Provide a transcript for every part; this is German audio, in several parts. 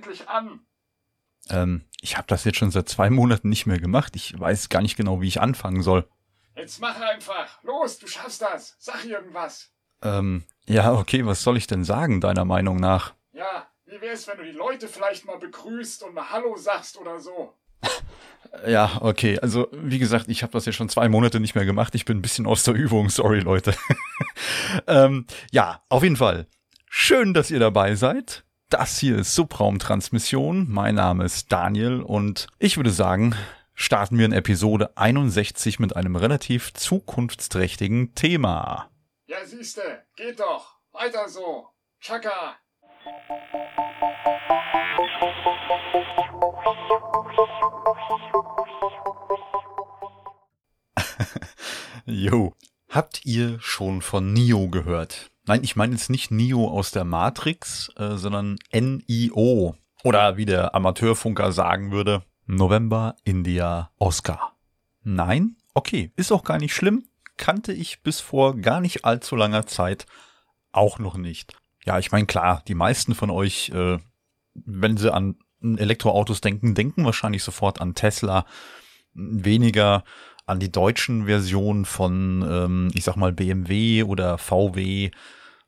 endlich an. Ähm, ich habe das jetzt schon seit zwei Monaten nicht mehr gemacht. Ich weiß gar nicht genau, wie ich anfangen soll. Jetzt mach einfach. Los, du schaffst das. Sag irgendwas. Ähm, ja, okay, was soll ich denn sagen, deiner Meinung nach? Ja, wie wär's, wenn du die Leute vielleicht mal begrüßt und mal Hallo sagst oder so? Ja, okay. Also, wie gesagt, ich habe das ja schon zwei Monate nicht mehr gemacht. Ich bin ein bisschen aus der Übung. Sorry, Leute. ähm, ja, auf jeden Fall. Schön, dass ihr dabei seid. Das hier ist Subraumtransmission. Mein Name ist Daniel und ich würde sagen, starten wir in Episode 61 mit einem relativ zukunftsträchtigen Thema. Ja, siehste, geht doch. Weiter so. Chaka. Jo. Habt ihr schon von Neo gehört? Nein, ich meine jetzt nicht Neo aus der Matrix, äh, sondern N-I-O. Oder wie der Amateurfunker sagen würde, November, India, Oscar. Nein? Okay, ist auch gar nicht schlimm. Kannte ich bis vor gar nicht allzu langer Zeit auch noch nicht. Ja, ich meine, klar, die meisten von euch, äh, wenn sie an Elektroautos denken, denken wahrscheinlich sofort an Tesla. Weniger an die deutschen Versionen von, ähm, ich sag mal, BMW oder VW,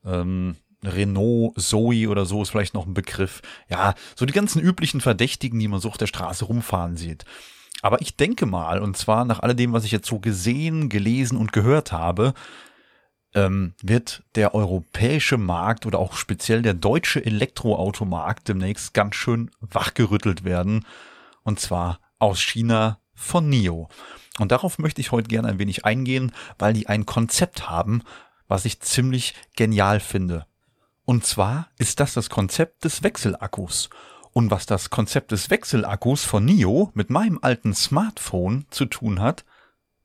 ähm, Renault, Zoe oder so ist vielleicht noch ein Begriff. Ja, so die ganzen üblichen Verdächtigen, die man so auf der Straße rumfahren sieht. Aber ich denke mal, und zwar nach alledem, was ich jetzt so gesehen, gelesen und gehört habe, ähm, wird der europäische Markt oder auch speziell der deutsche Elektroautomarkt demnächst ganz schön wachgerüttelt werden. Und zwar aus China von NIO. Und darauf möchte ich heute gerne ein wenig eingehen, weil die ein Konzept haben, was ich ziemlich genial finde. Und zwar ist das das Konzept des Wechselakkus. Und was das Konzept des Wechselakkus von NIO mit meinem alten Smartphone zu tun hat,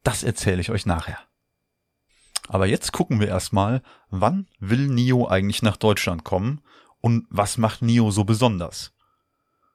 das erzähle ich euch nachher. Aber jetzt gucken wir erstmal, wann will NIO eigentlich nach Deutschland kommen und was macht NIO so besonders?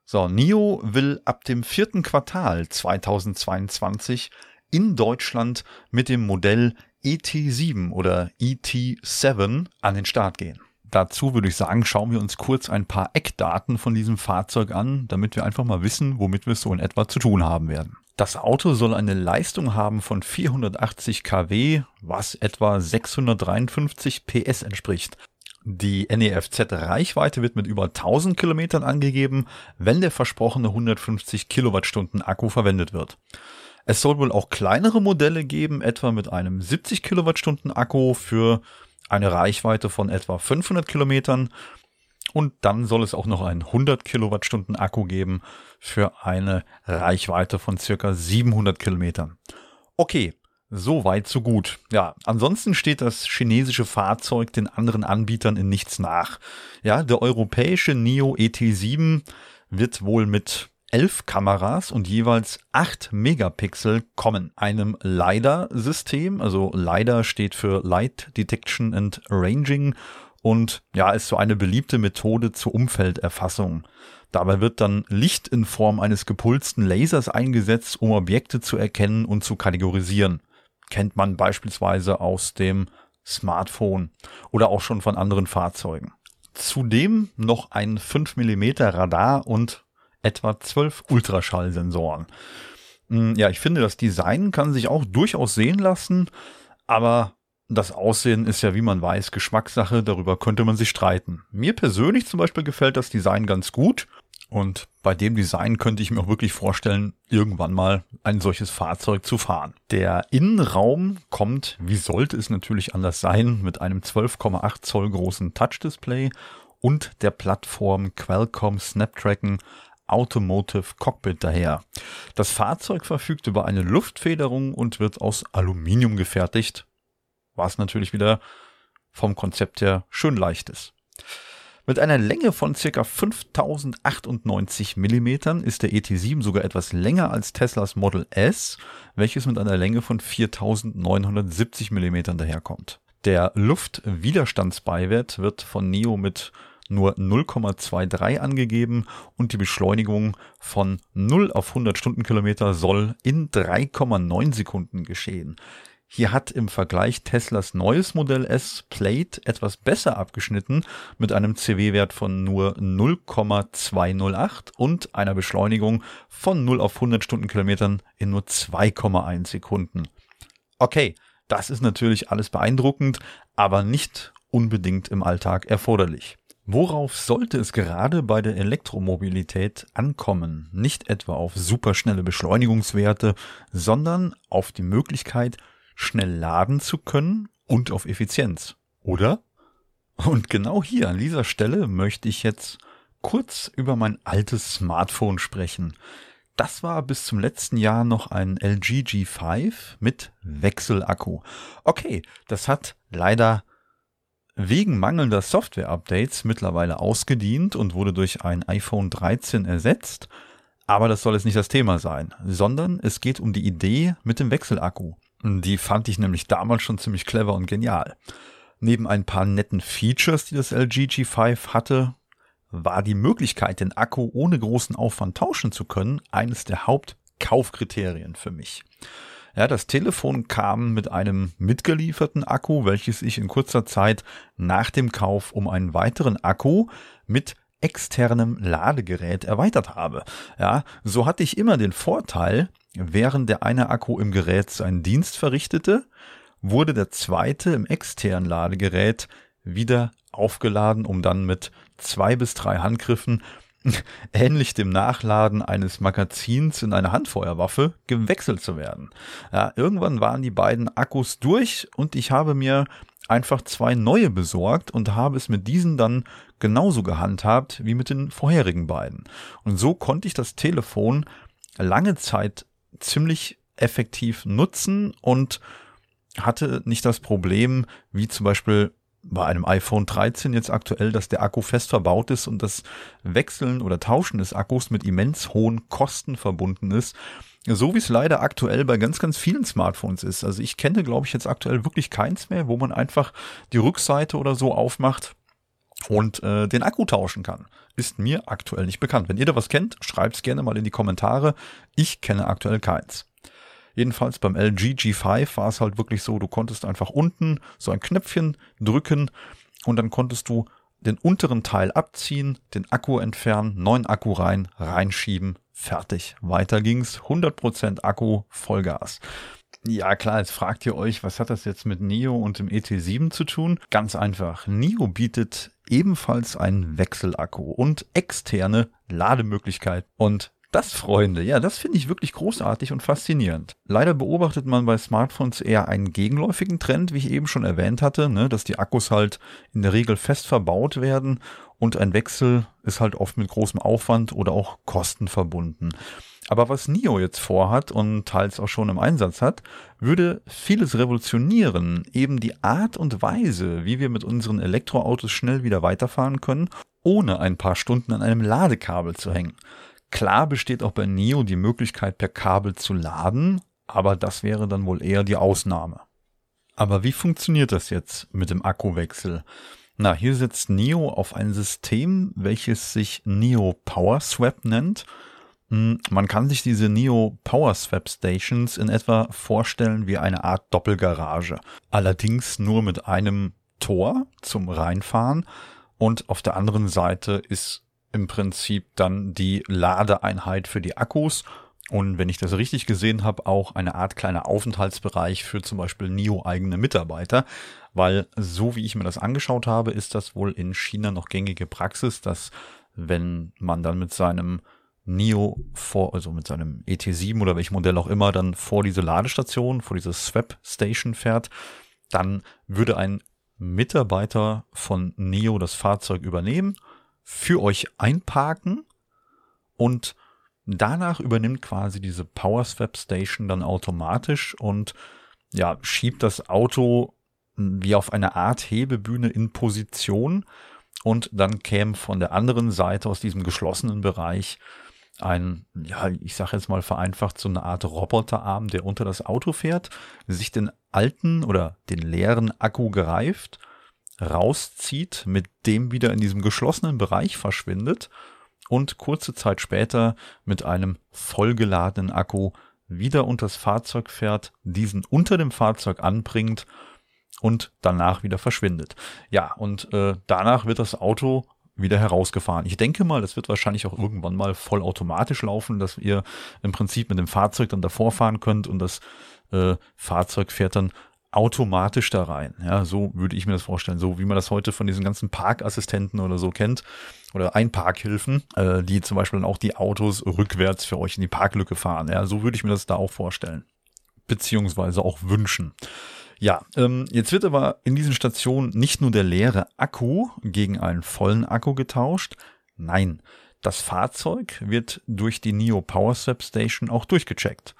So, NIO will ab dem vierten Quartal 2022 in Deutschland mit dem Modell ET7 oder ET7 an den Start gehen. Dazu würde ich sagen, schauen wir uns kurz ein paar Eckdaten von diesem Fahrzeug an, damit wir einfach mal wissen, womit wir es so in etwa zu tun haben werden. Das Auto soll eine Leistung haben von 480 kW, was etwa 653 PS entspricht. Die NEFZ-Reichweite wird mit über 1000 Kilometern angegeben, wenn der versprochene 150 Kilowattstunden Akku verwendet wird. Es soll wohl auch kleinere Modelle geben, etwa mit einem 70 Kilowattstunden Akku für eine Reichweite von etwa 500 Kilometern. Und dann soll es auch noch einen 100 Kilowattstunden Akku geben für eine Reichweite von circa 700 Kilometern. Okay, so weit, so gut. Ja, ansonsten steht das chinesische Fahrzeug den anderen Anbietern in nichts nach. Ja, der europäische Neo ET7 wird wohl mit elf Kameras und jeweils acht Megapixel kommen. Einem LiDAR-System, also LiDAR steht für Light Detection and Ranging und ja, ist so eine beliebte Methode zur Umfelderfassung. Dabei wird dann Licht in Form eines gepulsten Lasers eingesetzt, um Objekte zu erkennen und zu kategorisieren kennt man beispielsweise aus dem Smartphone oder auch schon von anderen Fahrzeugen. Zudem noch ein 5 mm Radar und etwa 12 Ultraschallsensoren. Hm, ja, ich finde, das Design kann sich auch durchaus sehen lassen, aber das Aussehen ist ja, wie man weiß, Geschmackssache, darüber könnte man sich streiten. Mir persönlich zum Beispiel gefällt das Design ganz gut und bei dem Design könnte ich mir auch wirklich vorstellen, irgendwann mal ein solches Fahrzeug zu fahren. Der Innenraum kommt, wie sollte es natürlich anders sein, mit einem 12,8 Zoll großen Touch-Display und der Plattform Qualcomm Snapdragon Automotive Cockpit daher. Das Fahrzeug verfügt über eine Luftfederung und wird aus Aluminium gefertigt, was natürlich wieder vom Konzept her schön leicht ist. Mit einer Länge von ca. 5098 mm ist der ET7 sogar etwas länger als Teslas Model S, welches mit einer Länge von 4970 mm daherkommt. Der Luftwiderstandsbeiwert wird von NIO mit nur 0,23 angegeben und die Beschleunigung von 0 auf 100 Stundenkilometer soll in 3,9 Sekunden geschehen. Hier hat im Vergleich Teslas neues Modell S Plate etwas besser abgeschnitten mit einem CW-Wert von nur 0,208 und einer Beschleunigung von 0 auf 100 Stundenkilometern in nur 2,1 Sekunden. Okay, das ist natürlich alles beeindruckend, aber nicht unbedingt im Alltag erforderlich. Worauf sollte es gerade bei der Elektromobilität ankommen? Nicht etwa auf superschnelle Beschleunigungswerte, sondern auf die Möglichkeit, schnell laden zu können und auf Effizienz, oder? Und genau hier an dieser Stelle möchte ich jetzt kurz über mein altes Smartphone sprechen. Das war bis zum letzten Jahr noch ein LG G5 mit Wechselakku. Okay, das hat leider wegen mangelnder Software-Updates mittlerweile ausgedient und wurde durch ein iPhone 13 ersetzt. Aber das soll jetzt nicht das Thema sein, sondern es geht um die Idee mit dem Wechselakku. Die fand ich nämlich damals schon ziemlich clever und genial. Neben ein paar netten Features, die das LG G5 hatte, war die Möglichkeit, den Akku ohne großen Aufwand tauschen zu können, eines der Hauptkaufkriterien für mich. Ja, das Telefon kam mit einem mitgelieferten Akku, welches ich in kurzer Zeit nach dem Kauf um einen weiteren Akku mit externem Ladegerät erweitert habe. Ja, so hatte ich immer den Vorteil, während der eine Akku im Gerät seinen Dienst verrichtete, wurde der zweite im externen Ladegerät wieder aufgeladen, um dann mit zwei bis drei Handgriffen ähnlich dem Nachladen eines Magazins in eine Handfeuerwaffe gewechselt zu werden. Ja, irgendwann waren die beiden Akkus durch und ich habe mir einfach zwei neue besorgt und habe es mit diesen dann genauso gehandhabt wie mit den vorherigen beiden. Und so konnte ich das Telefon lange Zeit ziemlich effektiv nutzen und hatte nicht das Problem, wie zum Beispiel bei einem iPhone 13 jetzt aktuell, dass der Akku fest verbaut ist und das Wechseln oder Tauschen des Akkus mit immens hohen Kosten verbunden ist. So wie es leider aktuell bei ganz, ganz vielen Smartphones ist. Also ich kenne, glaube ich, jetzt aktuell wirklich keins mehr, wo man einfach die Rückseite oder so aufmacht und äh, den Akku tauschen kann. Ist mir aktuell nicht bekannt. Wenn ihr da was kennt, schreibt's gerne mal in die Kommentare. Ich kenne aktuell keins. Jedenfalls beim LG G5 war es halt wirklich so, du konntest einfach unten so ein Knöpfchen drücken und dann konntest du den unteren Teil abziehen, den Akku entfernen, neuen Akku rein, reinschieben, fertig. Weiter ging's. 100% Akku, Vollgas. Ja, klar, jetzt fragt ihr euch, was hat das jetzt mit NIO und dem ET7 zu tun? Ganz einfach. NIO bietet ebenfalls einen Wechselakku und externe Lademöglichkeit. Und das, Freunde, ja, das finde ich wirklich großartig und faszinierend. Leider beobachtet man bei Smartphones eher einen gegenläufigen Trend, wie ich eben schon erwähnt hatte, ne, dass die Akkus halt in der Regel fest verbaut werden und ein Wechsel ist halt oft mit großem Aufwand oder auch Kosten verbunden. Aber was NIO jetzt vorhat und teils auch schon im Einsatz hat, würde vieles revolutionieren, eben die Art und Weise, wie wir mit unseren Elektroautos schnell wieder weiterfahren können, ohne ein paar Stunden an einem Ladekabel zu hängen. Klar besteht auch bei Neo die Möglichkeit, per Kabel zu laden, aber das wäre dann wohl eher die Ausnahme. Aber wie funktioniert das jetzt mit dem Akkuwechsel? Na, hier setzt Neo auf ein System, welches sich Neo Power Swap nennt. Hm, man kann sich diese Neo Power Swap Stations in etwa vorstellen wie eine Art Doppelgarage. Allerdings nur mit einem Tor zum Reinfahren und auf der anderen Seite ist im Prinzip dann die Ladeeinheit für die Akkus. Und wenn ich das richtig gesehen habe, auch eine Art kleiner Aufenthaltsbereich für zum Beispiel NIO-eigene Mitarbeiter, weil so wie ich mir das angeschaut habe, ist das wohl in China noch gängige Praxis, dass wenn man dann mit seinem NIO vor, also mit seinem ET7 oder welchem Modell auch immer, dann vor diese Ladestation, vor diese Swap Station fährt, dann würde ein Mitarbeiter von NIO das Fahrzeug übernehmen für euch einparken und danach übernimmt quasi diese Power Swap Station dann automatisch und ja, schiebt das Auto wie auf eine Art Hebebühne in Position und dann käme von der anderen Seite aus diesem geschlossenen Bereich ein, ja, ich sage jetzt mal vereinfacht, so eine Art Roboterarm, der unter das Auto fährt, sich den alten oder den leeren Akku greift rauszieht, mit dem wieder in diesem geschlossenen Bereich verschwindet und kurze Zeit später mit einem vollgeladenen Akku wieder unters Fahrzeug fährt, diesen unter dem Fahrzeug anbringt und danach wieder verschwindet. Ja, und äh, danach wird das Auto wieder herausgefahren. Ich denke mal, das wird wahrscheinlich auch irgendwann mal vollautomatisch laufen, dass ihr im Prinzip mit dem Fahrzeug dann davor fahren könnt und das äh, Fahrzeug fährt dann automatisch da rein. Ja, so würde ich mir das vorstellen. So wie man das heute von diesen ganzen Parkassistenten oder so kennt oder Einparkhilfen, äh, die zum Beispiel dann auch die Autos rückwärts für euch in die Parklücke fahren. Ja, so würde ich mir das da auch vorstellen. Beziehungsweise auch wünschen. Ja, ähm, jetzt wird aber in diesen Stationen nicht nur der leere Akku gegen einen vollen Akku getauscht. Nein, das Fahrzeug wird durch die NIO Power Swap Station auch durchgecheckt.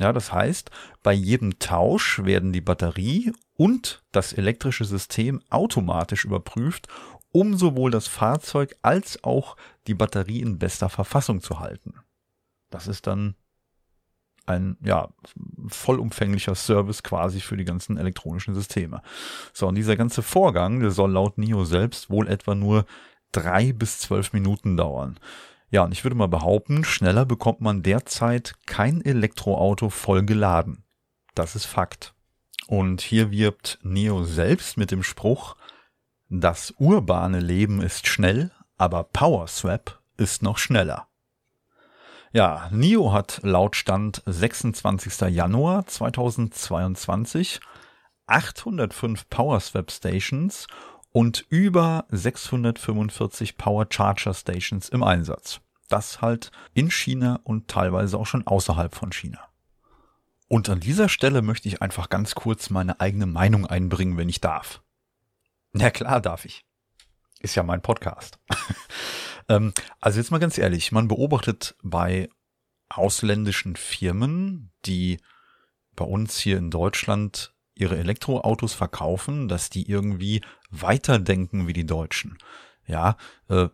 Ja, das heißt, bei jedem Tausch werden die Batterie und das elektrische System automatisch überprüft, um sowohl das Fahrzeug als auch die Batterie in bester Verfassung zu halten. Das ist dann ein ja vollumfänglicher Service quasi für die ganzen elektronischen Systeme. So, und dieser ganze Vorgang, der soll laut NIO selbst wohl etwa nur drei bis zwölf Minuten dauern. Ja, und ich würde mal behaupten, schneller bekommt man derzeit kein Elektroauto voll geladen. Das ist Fakt. Und hier wirbt Neo selbst mit dem Spruch, das urbane Leben ist schnell, aber PowerSwap ist noch schneller. Ja, NIO hat laut Stand 26. Januar 2022 805 PowerSwap Stations und über 645 Power Charger Stations im Einsatz. Das halt in China und teilweise auch schon außerhalb von China. Und an dieser Stelle möchte ich einfach ganz kurz meine eigene Meinung einbringen, wenn ich darf. Na klar darf ich. Ist ja mein Podcast. ähm, also jetzt mal ganz ehrlich, man beobachtet bei ausländischen Firmen, die bei uns hier in Deutschland ihre Elektroautos verkaufen, dass die irgendwie weiterdenken wie die Deutschen. Ja, äh,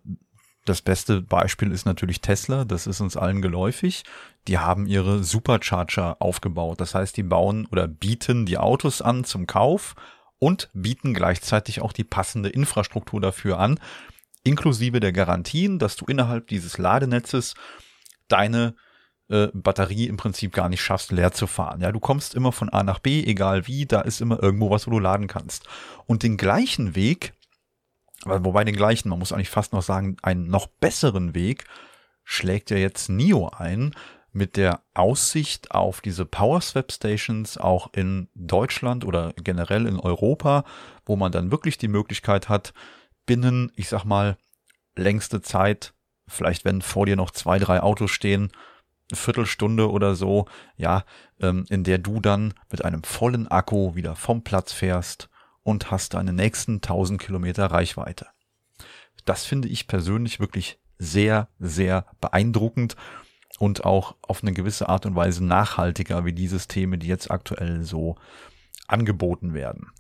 das beste Beispiel ist natürlich Tesla, das ist uns allen geläufig. Die haben ihre Supercharger aufgebaut. Das heißt, die bauen oder bieten die Autos an zum Kauf und bieten gleichzeitig auch die passende Infrastruktur dafür an, inklusive der Garantien, dass du innerhalb dieses Ladenetzes deine äh, Batterie im Prinzip gar nicht schaffst, leer zu fahren. Ja, du kommst immer von A nach B, egal wie, da ist immer irgendwo was, wo du laden kannst. Und den gleichen Weg, wobei den gleichen, man muss eigentlich fast noch sagen, einen noch besseren Weg schlägt ja jetzt NIO ein mit der Aussicht auf diese Power Swap Stations auch in Deutschland oder generell in Europa, wo man dann wirklich die Möglichkeit hat, binnen, ich sag mal, längste Zeit, vielleicht wenn vor dir noch zwei, drei Autos stehen, Viertelstunde oder so, ja, ähm, in der du dann mit einem vollen Akku wieder vom Platz fährst und hast deine nächsten 1000 Kilometer Reichweite. Das finde ich persönlich wirklich sehr, sehr beeindruckend und auch auf eine gewisse Art und Weise nachhaltiger wie die Systeme, die jetzt aktuell so angeboten werden.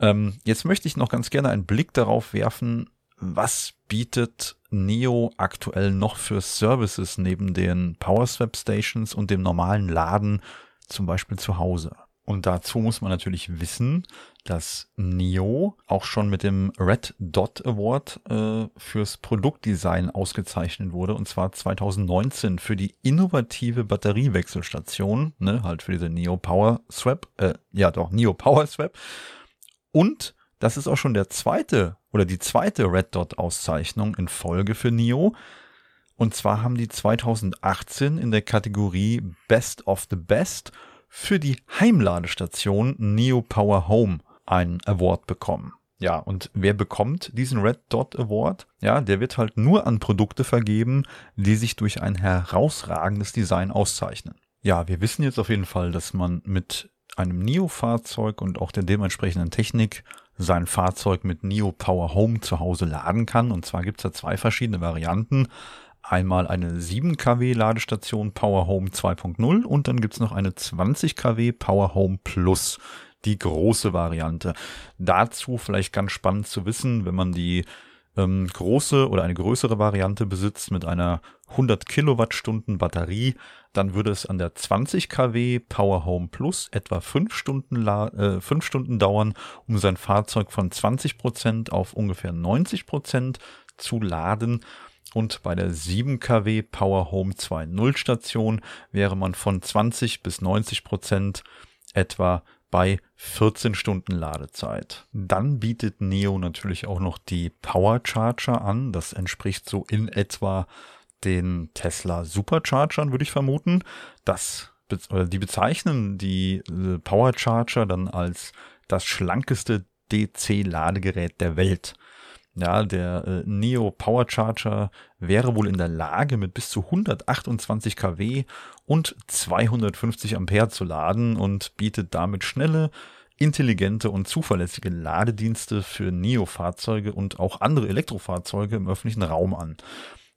Ähm, jetzt möchte ich noch ganz gerne einen Blick darauf werfen, was bietet Neo aktuell noch für Services neben den PowerSwap Stations und dem normalen Laden, zum Beispiel zu Hause? Und dazu muss man natürlich wissen, dass Neo auch schon mit dem Red Dot Award äh, fürs Produktdesign ausgezeichnet wurde, und zwar 2019 für die innovative Batteriewechselstation, ne, halt für diese Neo Power Swap, äh, ja doch, Neo Power Swap. Und das ist auch schon der zweite oder die zweite Red Dot Auszeichnung in Folge für NIO. Und zwar haben die 2018 in der Kategorie Best of the Best für die Heimladestation NIO Power Home einen Award bekommen. Ja, und wer bekommt diesen Red Dot Award? Ja, der wird halt nur an Produkte vergeben, die sich durch ein herausragendes Design auszeichnen. Ja, wir wissen jetzt auf jeden Fall, dass man mit einem NIO-Fahrzeug und auch der dementsprechenden Technik sein Fahrzeug mit Neo Power Home zu Hause laden kann. Und zwar gibt es da zwei verschiedene Varianten. Einmal eine 7 kW Ladestation Power Home 2.0 und dann gibt's noch eine 20 kW Power Home Plus, die große Variante. Dazu vielleicht ganz spannend zu wissen, wenn man die ähm, große oder eine größere Variante besitzt mit einer 100 Kilowattstunden Batterie, dann würde es an der 20 kW Power Home Plus etwa 5 Stunden, äh, 5 Stunden dauern, um sein Fahrzeug von 20 Prozent auf ungefähr 90 Prozent zu laden. Und bei der 7 kW Power Home 2.0 Station wäre man von 20 bis 90 Prozent etwa bei 14 Stunden Ladezeit. Dann bietet Neo natürlich auch noch die Power Charger an. Das entspricht so in etwa den Tesla Superchargern, würde ich vermuten. Das, die bezeichnen die äh, Power Charger dann als das schlankeste DC-Ladegerät der Welt. Ja, der äh, Neo Power Charger wäre wohl in der Lage, mit bis zu 128 kW und 250 Ampere zu laden und bietet damit schnelle, intelligente und zuverlässige Ladedienste für Neo-Fahrzeuge und auch andere Elektrofahrzeuge im öffentlichen Raum an.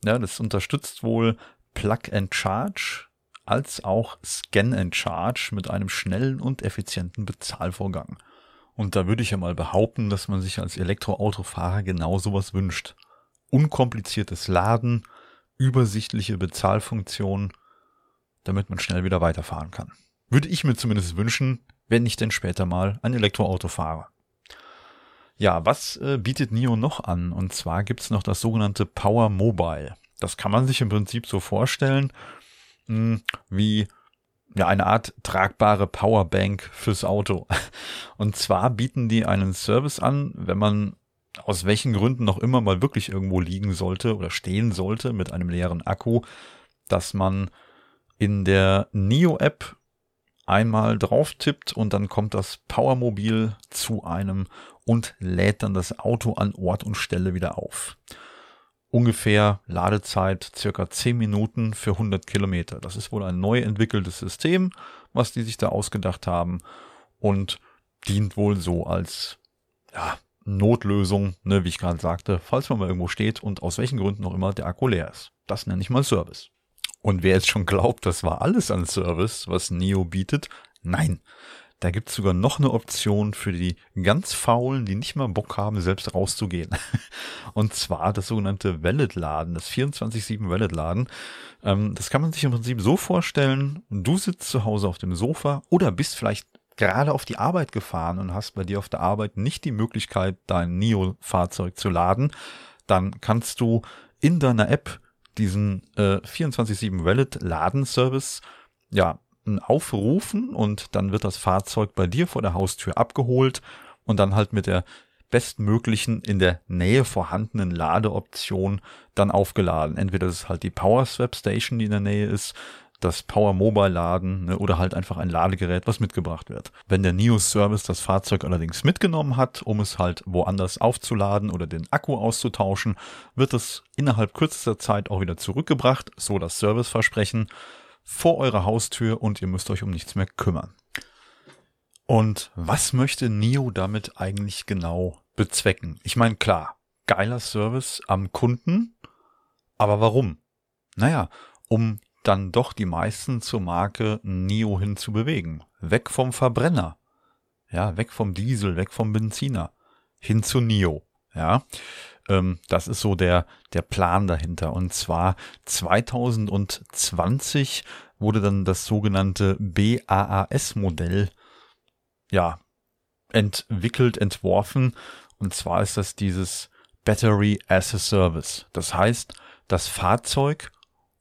Ja, das unterstützt wohl Plug and Charge als auch Scan and Charge mit einem schnellen und effizienten Bezahlvorgang. Und da würde ich ja mal behaupten, dass man sich als Elektroautofahrer genau sowas wünscht. Unkompliziertes Laden, übersichtliche Bezahlfunktion, damit man schnell wieder weiterfahren kann. Würde ich mir zumindest wünschen, wenn ich denn später mal ein Elektroauto fahre. Ja, was äh, bietet NIO noch an? Und zwar gibt's noch das sogenannte Power Mobile. Das kann man sich im Prinzip so vorstellen, mh, hm, wie ja, eine Art tragbare Powerbank fürs Auto. Und zwar bieten die einen Service an, wenn man aus welchen Gründen noch immer mal wirklich irgendwo liegen sollte oder stehen sollte mit einem leeren Akku, dass man in der NIO-App einmal drauf tippt und dann kommt das Powermobil zu einem und lädt dann das Auto an Ort und Stelle wieder auf ungefähr Ladezeit circa 10 Minuten für 100 Kilometer. Das ist wohl ein neu entwickeltes System, was die sich da ausgedacht haben und dient wohl so als ja, Notlösung, ne, wie ich gerade sagte, falls man mal irgendwo steht und aus welchen Gründen auch immer der Akku leer ist. Das nenne ich mal Service. Und wer jetzt schon glaubt, das war alles an Service, was Neo bietet, nein, da gibt's sogar noch eine Option für die ganz Faulen, die nicht mal Bock haben, selbst rauszugehen. Und zwar das sogenannte Wallet-Laden, das 24-7 Wallet-Laden. Ähm, das kann man sich im Prinzip so vorstellen, du sitzt zu Hause auf dem Sofa oder bist vielleicht gerade auf die Arbeit gefahren und hast bei dir auf der Arbeit nicht die Möglichkeit, dein NIO-Fahrzeug zu laden, dann kannst du in deiner App diesen äh, 24-7 Wallet-Laden-Service ja, aufrufen und dann wird das Fahrzeug bei dir vor der Haustür abgeholt und dann halt mit der bestmöglichen in der Nähe vorhandenen Ladeoption dann aufgeladen. Entweder ist halt die Power Swap Station, die in der Nähe ist, das Power Mobile Laden ne, oder halt einfach ein Ladegerät, was mitgebracht wird. Wenn der NIO Service das Fahrzeug allerdings mitgenommen hat, um es halt woanders aufzuladen oder den Akku auszutauschen, wird es innerhalb kürzester Zeit auch wieder zurückgebracht, so das Serviceversprechen vor eurer Haustür und ihr müsst euch um nichts mehr kümmern. Und was möchte NIO damit eigentlich genau bezwecken? Ich meine, klar, geiler Service am Kunden, aber warum? Naja, um dann doch die meisten zur Marke NIO hin zu bewegen. Weg vom Verbrenner. Ja, weg vom Diesel, weg vom Benziner. Hin zu NIO. Ja, ähm, das ist so der, der Plan dahinter. Und zwar 2020 wurde dann das sogenannte BAAS-Modell ja, entwickelt, entworfen. Und zwar ist das dieses Battery as a Service. Das heißt, das Fahrzeug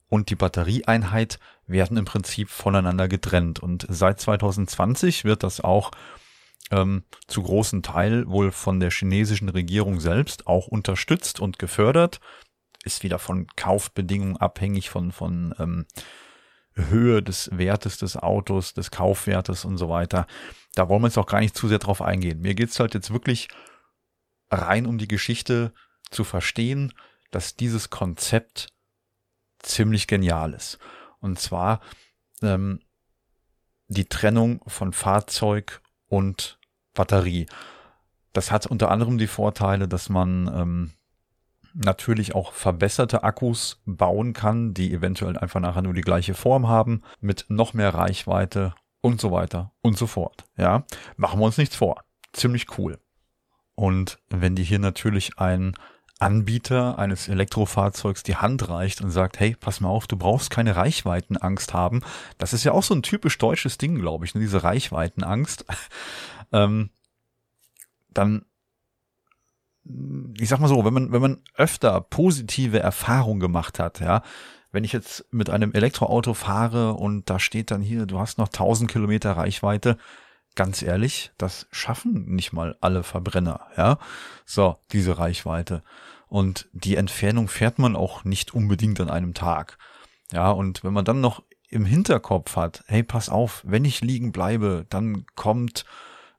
und die Batterieeinheit werden im Prinzip voneinander getrennt. Und seit 2020 wird das auch ähm, zu großen Teil wohl von der chinesischen Regierung selbst auch unterstützt und gefördert. Ist wieder von Kaufbedingungen abhängig, von, von ähm, Höhe des Wertes des Autos, des Kaufwertes und so weiter. Da wollen wir jetzt auch gar nicht zu sehr drauf eingehen. Mir geht's halt jetzt wirklich rein um die Geschichte zu verstehen, dass dieses Konzept ziemlich genial ist. Und zwar ähm, die Trennung von Fahrzeug und Batterie. Das hat unter anderem die Vorteile, dass man ähm, natürlich auch verbesserte Akkus bauen kann, die eventuell einfach nachher nur die gleiche Form haben, mit noch mehr Reichweite und so weiter und so fort. Ja, machen wir uns nichts vor. Ziemlich cool. Und wenn die hier natürlich ein Anbieter eines Elektrofahrzeugs die Hand reicht und sagt, hey, pass mal auf, du brauchst keine Reichweitenangst haben. Das ist ja auch so ein typisch deutsches Ding, glaube ich, ne, diese Reichweitenangst. ähm, dann, ich sag mal so, wenn man, wenn man öfter positive Erfahrungen gemacht hat, ja, wenn ich jetzt mit einem Elektroauto fahre und da steht dann hier, du hast noch 1000 Kilometer Reichweite, ganz ehrlich, das schaffen nicht mal alle Verbrenner, ja. So, diese Reichweite. Und die Entfernung fährt man auch nicht unbedingt an einem Tag. Ja, und wenn man dann noch im Hinterkopf hat, hey, pass auf, wenn ich liegen bleibe, dann kommt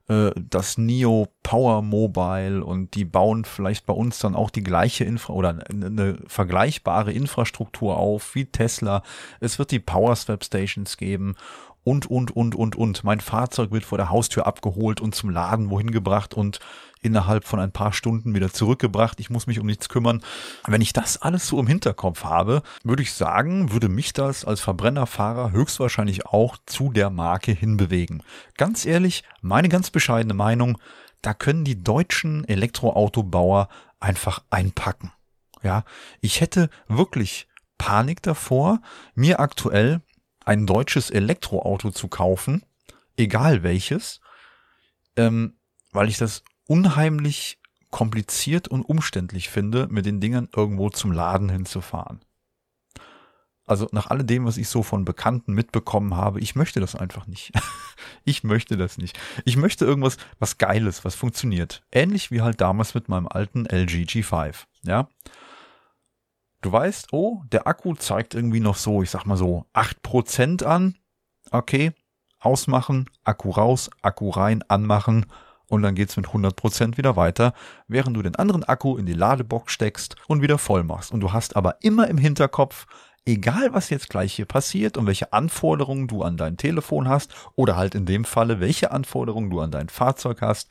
äh, das NIO Power Mobile und die bauen vielleicht bei uns dann auch die gleiche Infra oder eine vergleichbare Infrastruktur auf wie Tesla. Es wird die Power Swap Stations geben und, und, und, und, und. Mein Fahrzeug wird vor der Haustür abgeholt und zum Laden wohin gebracht und innerhalb von ein paar Stunden wieder zurückgebracht. Ich muss mich um nichts kümmern. Wenn ich das alles so im Hinterkopf habe, würde ich sagen, würde mich das als Verbrennerfahrer höchstwahrscheinlich auch zu der Marke hinbewegen. Ganz ehrlich, meine ganz bescheidene Meinung, da können die deutschen Elektroautobauer einfach einpacken. Ja, ich hätte wirklich Panik davor, mir aktuell ein deutsches Elektroauto zu kaufen, egal welches, ähm, weil ich das unheimlich kompliziert und umständlich finde, mit den Dingern irgendwo zum Laden hinzufahren. Also nach alledem, was ich so von Bekannten mitbekommen habe, ich möchte das einfach nicht. ich möchte das nicht. Ich möchte irgendwas, was Geiles, was funktioniert. Ähnlich wie halt damals mit meinem alten LG G5. Ja. Du weißt, oh, der Akku zeigt irgendwie noch so, ich sag mal so, acht Prozent an. Okay, ausmachen, Akku raus, Akku rein, anmachen und dann geht's mit 100 Prozent wieder weiter, während du den anderen Akku in die Ladebox steckst und wieder voll machst. Und du hast aber immer im Hinterkopf, egal was jetzt gleich hier passiert und welche Anforderungen du an dein Telefon hast oder halt in dem Falle, welche Anforderungen du an dein Fahrzeug hast,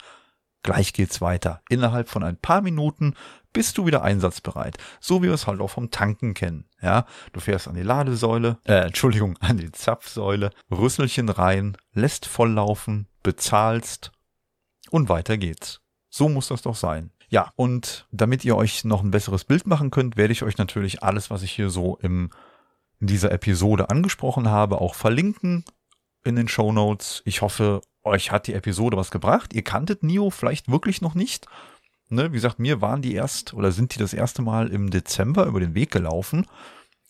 gleich geht's weiter. Innerhalb von ein paar Minuten bist du wieder einsatzbereit. So wie wir es halt auch vom Tanken kennen. Ja, du fährst an die Ladesäule, äh, Entschuldigung, an die Zapfsäule, Rüsselchen rein, lässt volllaufen, bezahlst und weiter geht's. So muss das doch sein. Ja, und damit ihr euch noch ein besseres Bild machen könnt, werde ich euch natürlich alles, was ich hier so im, in dieser Episode angesprochen habe, auch verlinken in den Show Notes. Ich hoffe, euch hat die Episode was gebracht. Ihr kanntet Nio vielleicht wirklich noch nicht ne, wie gesagt, mir waren die erst oder sind die das erste Mal im Dezember über den Weg gelaufen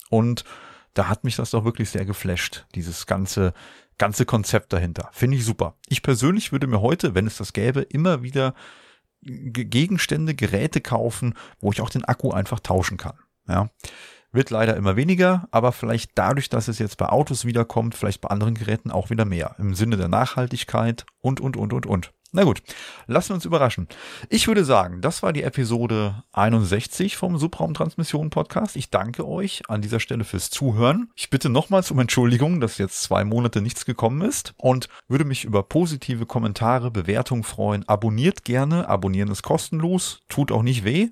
und da hat mich das doch wirklich sehr geflasht, dieses ganze, ganze Konzept dahinter. Finde ich super. Ich persönlich würde mir heute, wenn es das gäbe, immer wieder Gegenstände, Geräte kaufen, wo ich auch den Akku einfach tauschen kann. Ja. Wird leider immer weniger, aber vielleicht dadurch, dass es jetzt bei Autos wiederkommt, vielleicht bei anderen Geräten auch wieder mehr. Im Sinne der Nachhaltigkeit und, und, und, und, und. Na gut, lassen wir uns überraschen. Ich würde sagen, das war die Episode 61 vom Subraumtransmission Podcast. Ich danke euch an dieser Stelle fürs Zuhören. Ich bitte nochmals um Entschuldigung, dass jetzt zwei Monate nichts gekommen ist und würde mich über positive Kommentare, Bewertungen freuen. Abonniert gerne. Abonnieren ist kostenlos, tut auch nicht weh.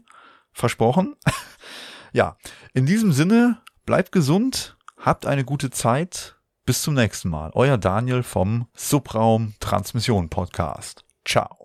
Versprochen. ja, in diesem Sinne, bleibt gesund, habt eine gute Zeit. Bis zum nächsten Mal. Euer Daniel vom Subraum Transmission Podcast. Ciao.